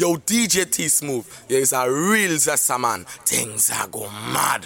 Yo, DJ T Smoove, there is a real Zessa man. Things are go mad.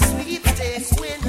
A sweepstakes winner.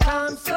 I'm the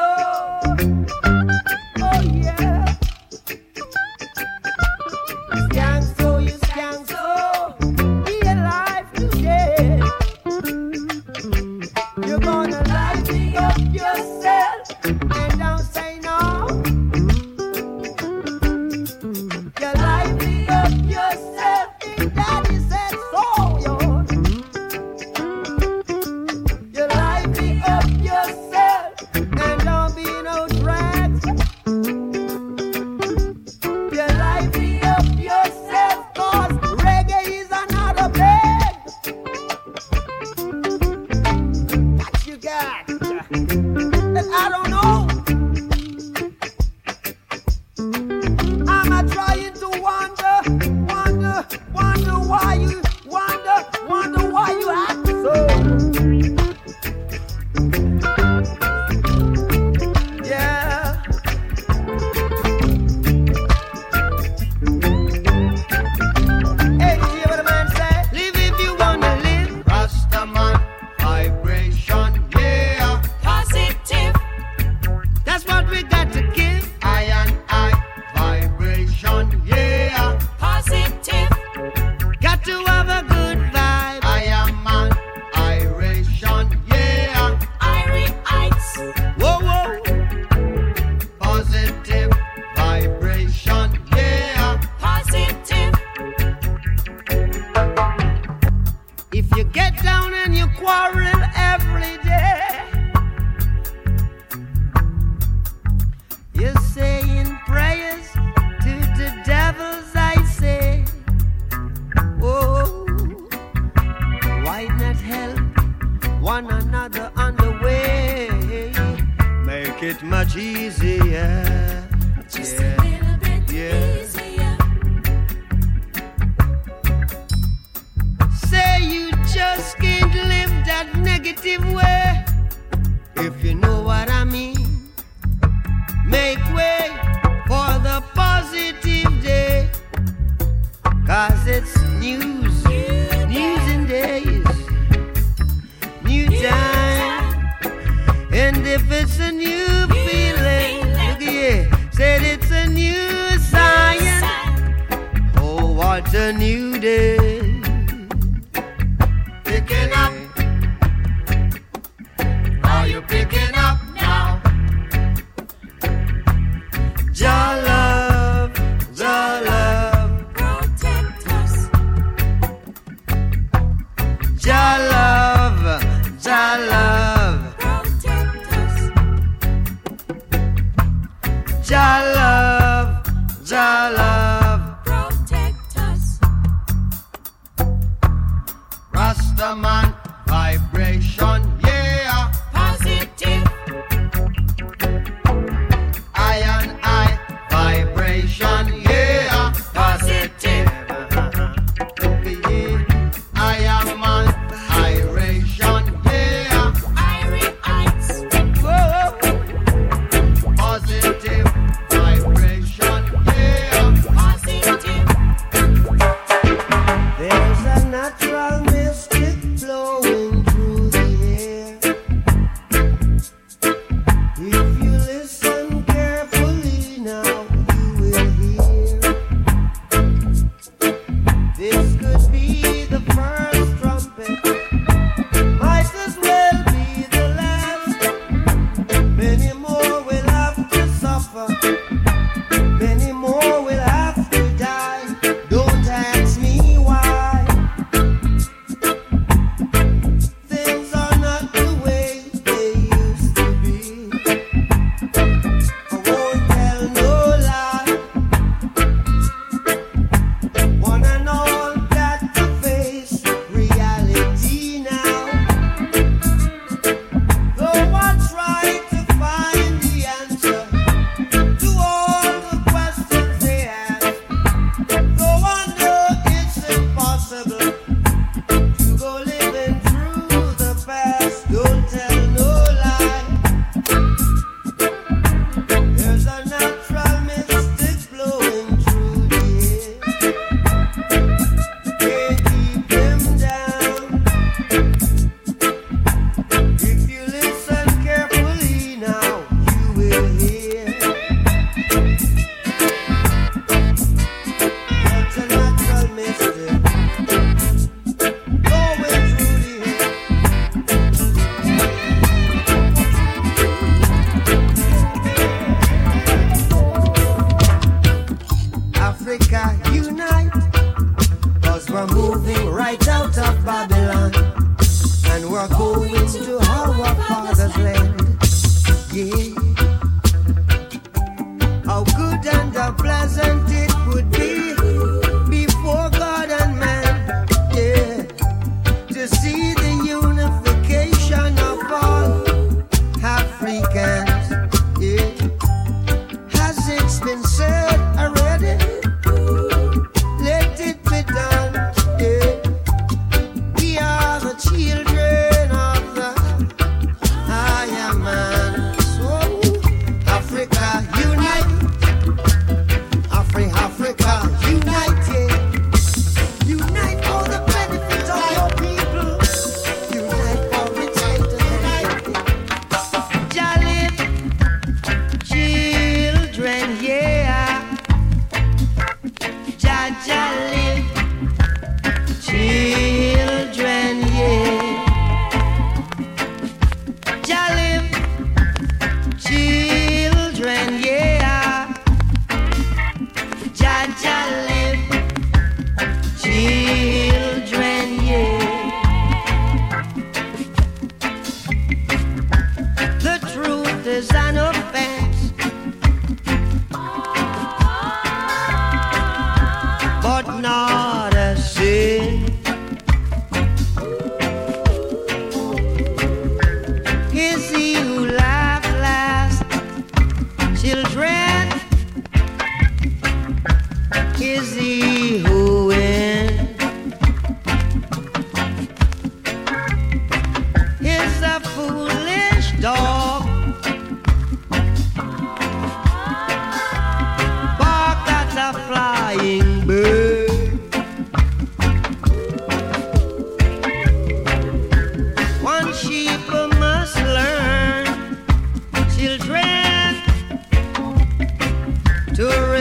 a new day.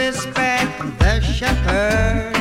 respect the shepherd.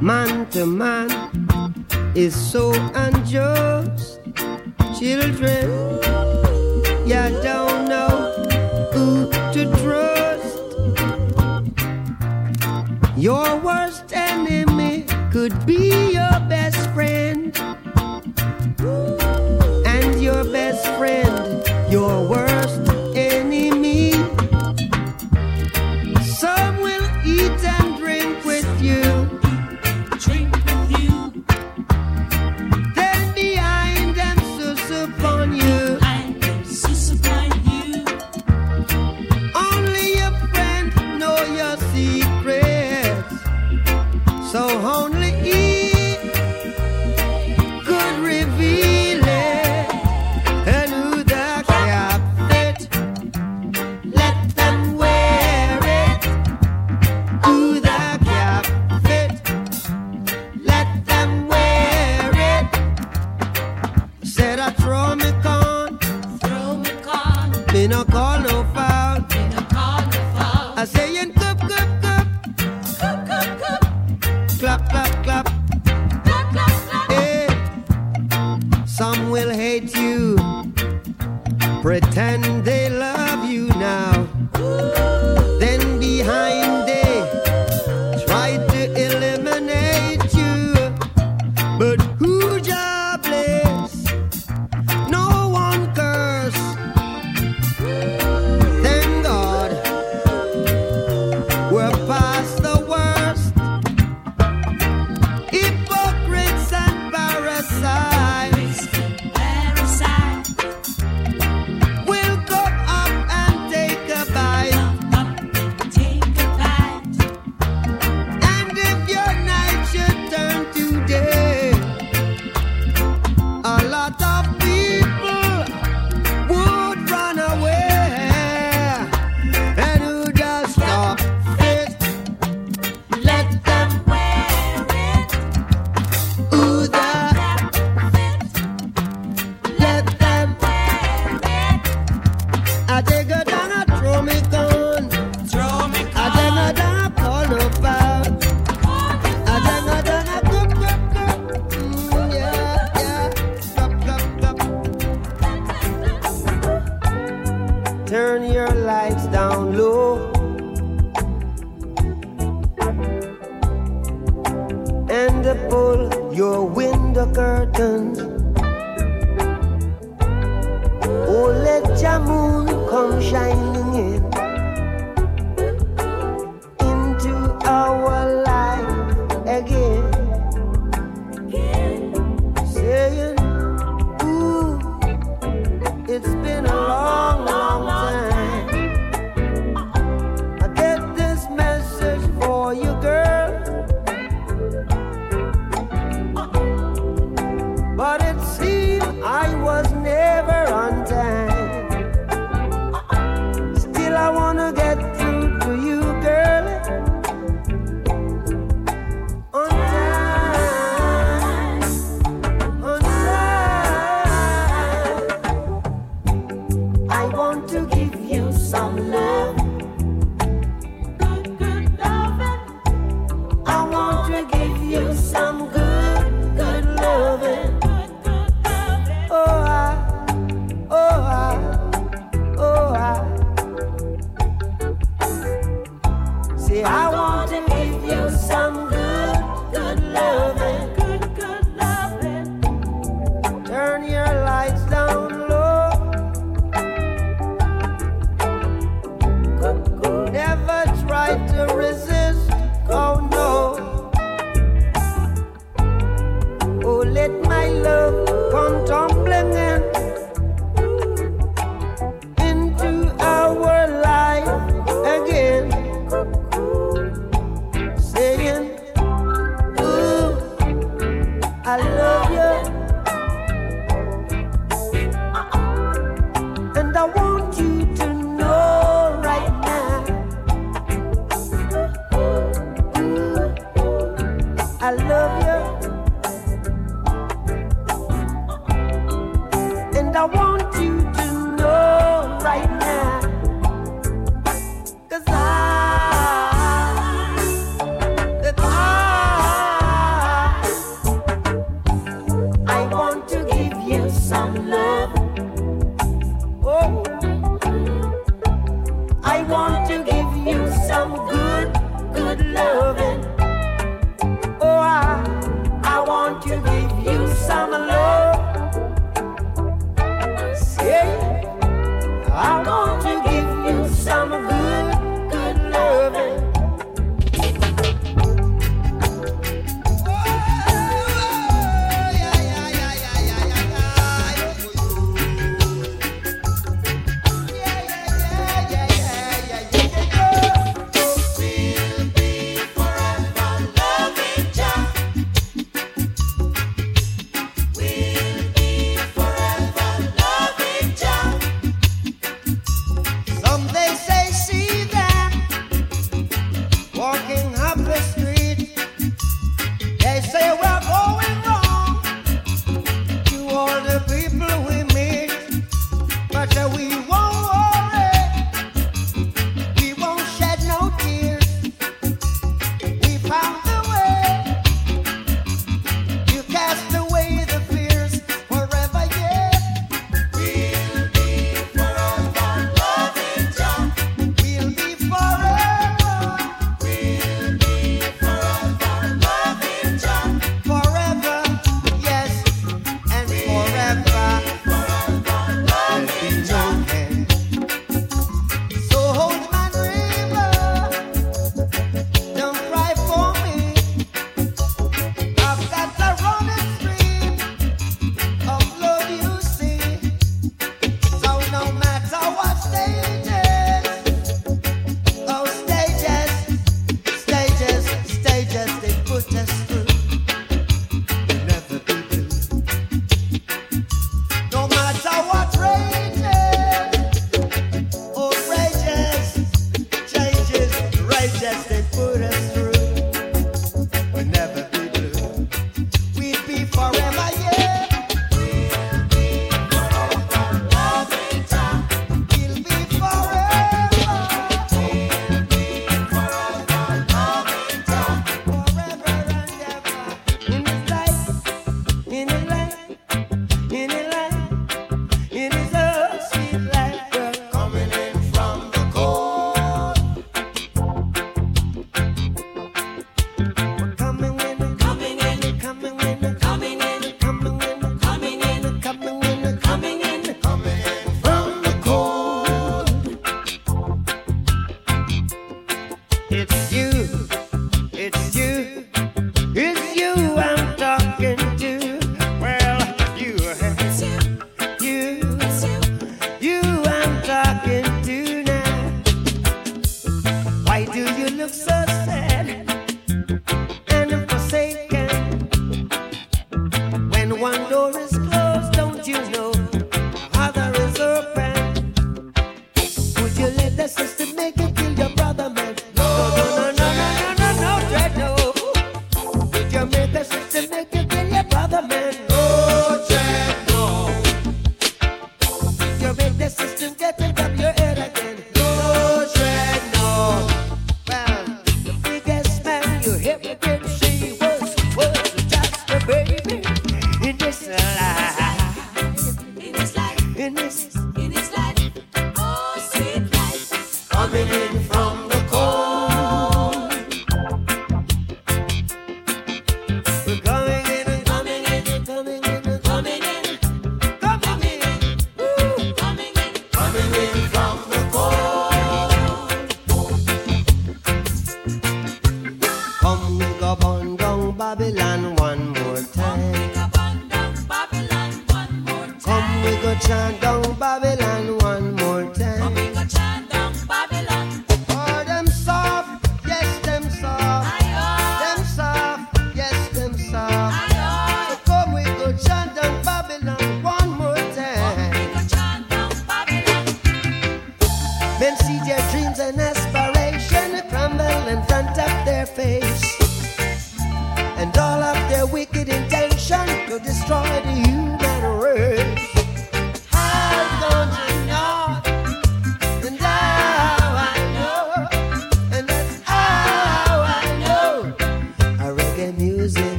man to man is so unjust. Children, you don't know who to trust. Your worst enemy could be your best friend, and your best friend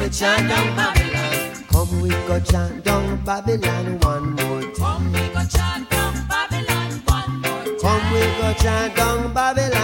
we chant down Babylon. Come we go chant down Babylon one more time. Come we go chant down Babylon one more time. Come we go chant down Babylon.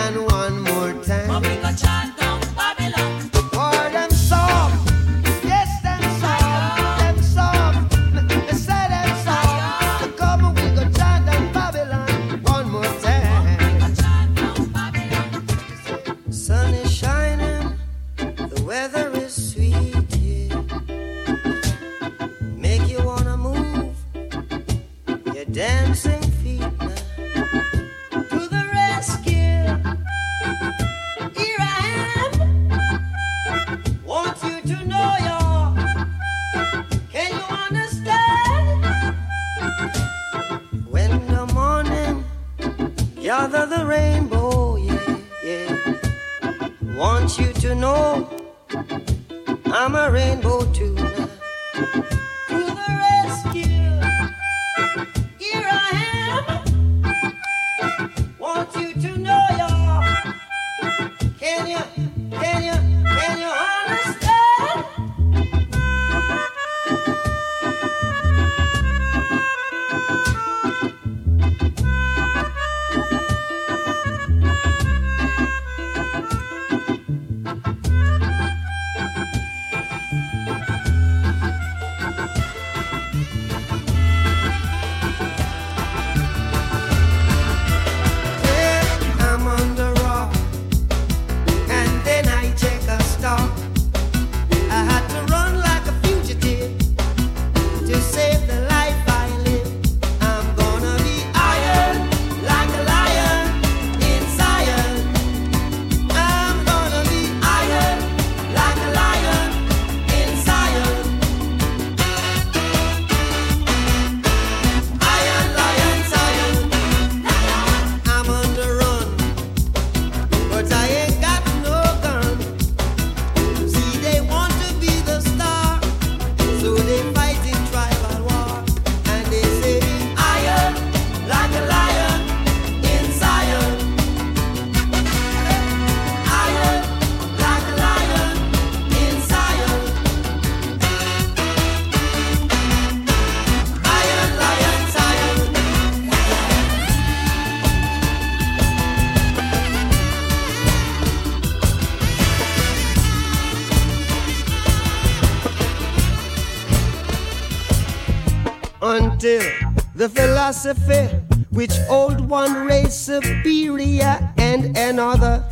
Philosophy which old one race superior and another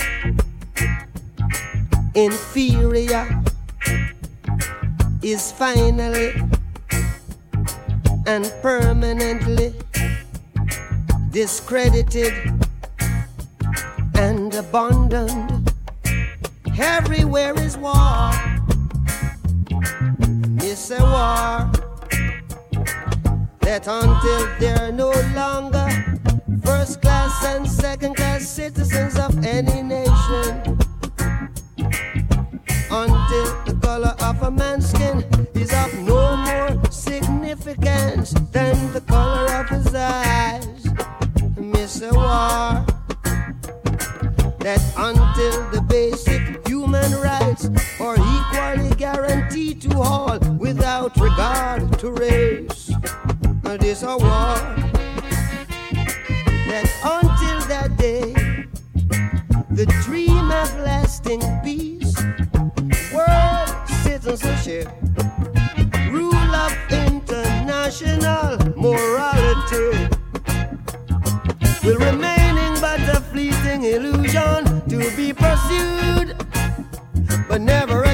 inferior is finally and permanently discredited and abandoned. Everywhere is war. It's a war that until they're no longer first class and second class citizens of any nation, until the color of a man's skin is of no more significance than the color of his eyes. Miss a war that until the basic human rights are equally guaranteed to all without regard to race. This a war. That until that day, the dream of lasting peace, world citizenship, rule of international morality will remaining but a fleeting illusion to be pursued but never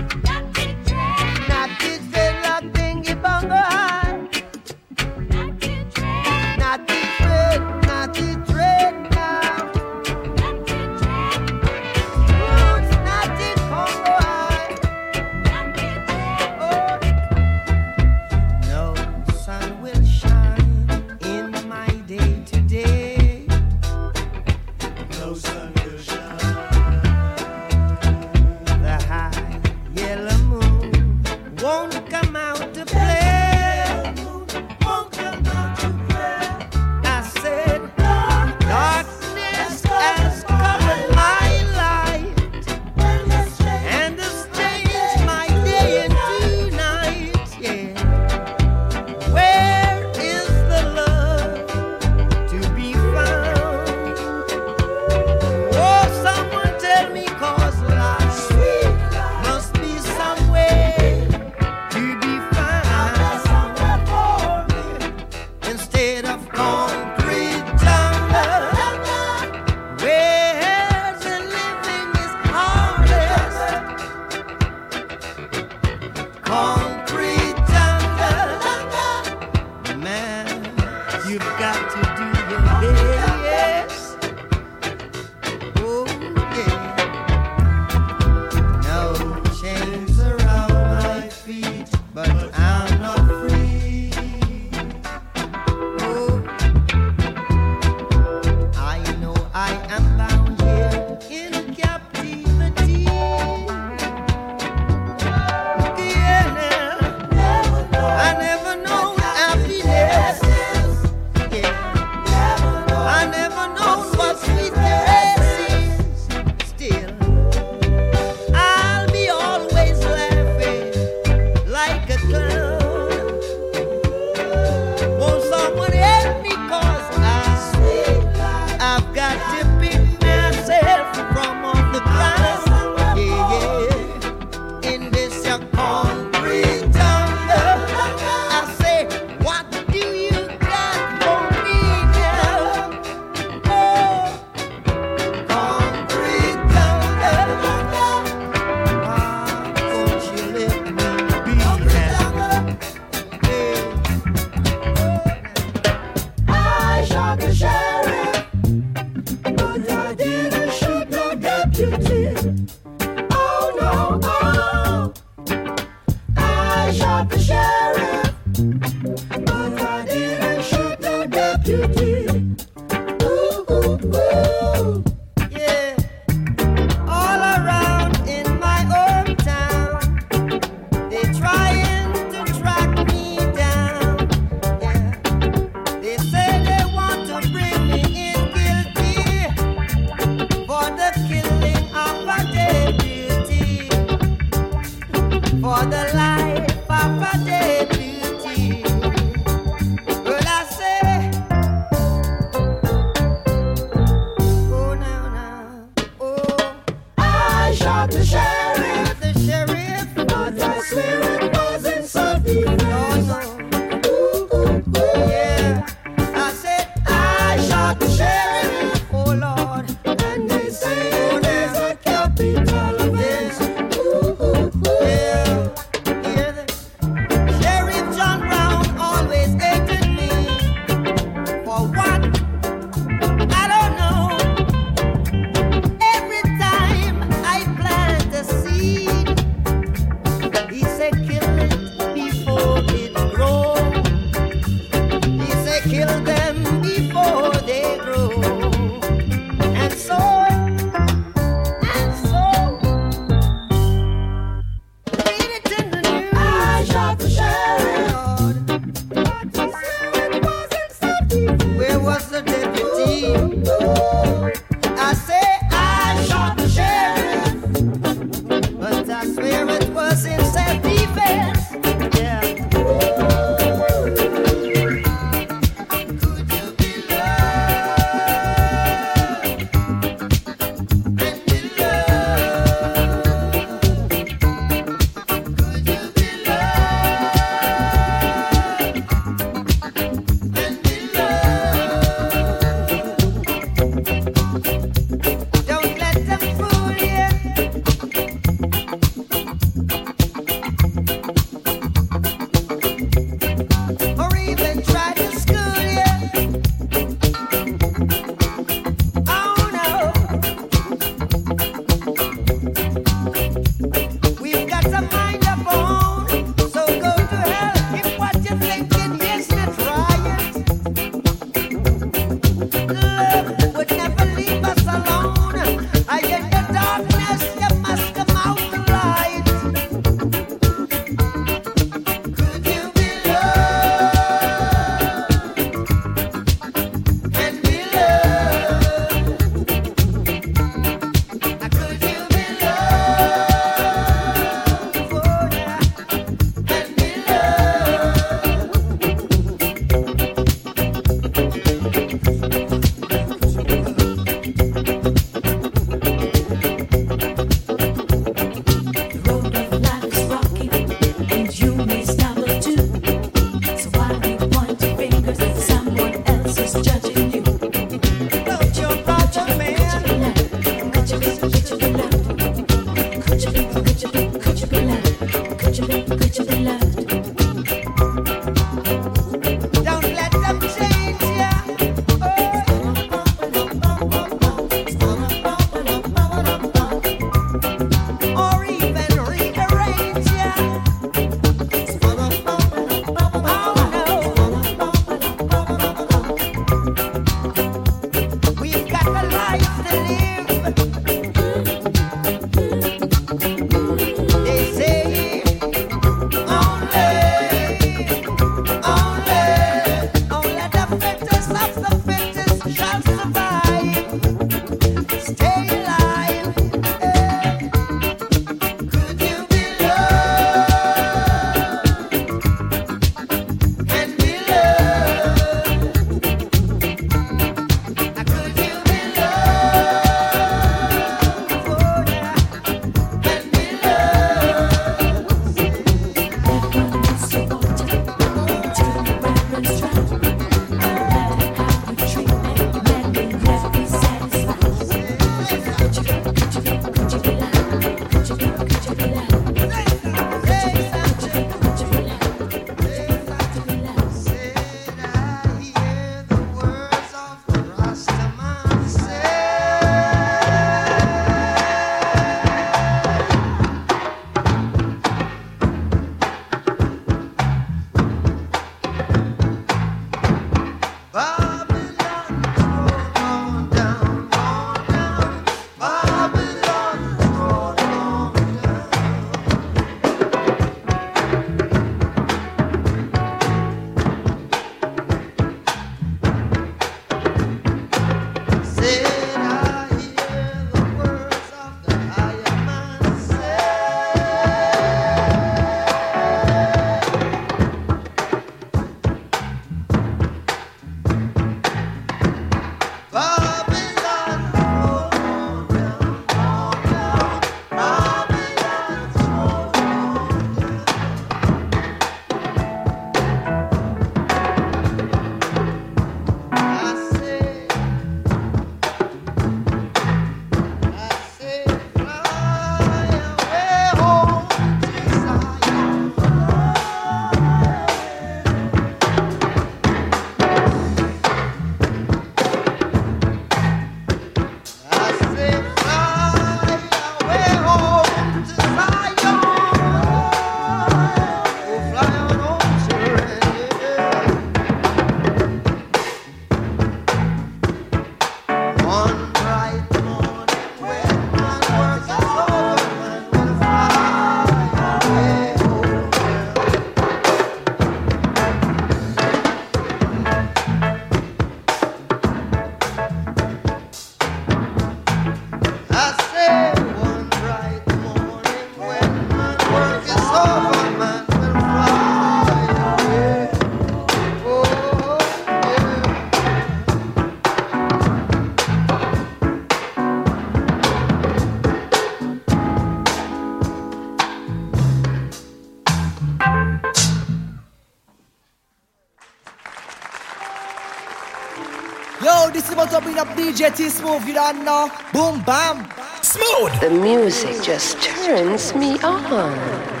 to up DJ T Smoove, you don't know. Boom, bam. Smoove. The music just turns me on.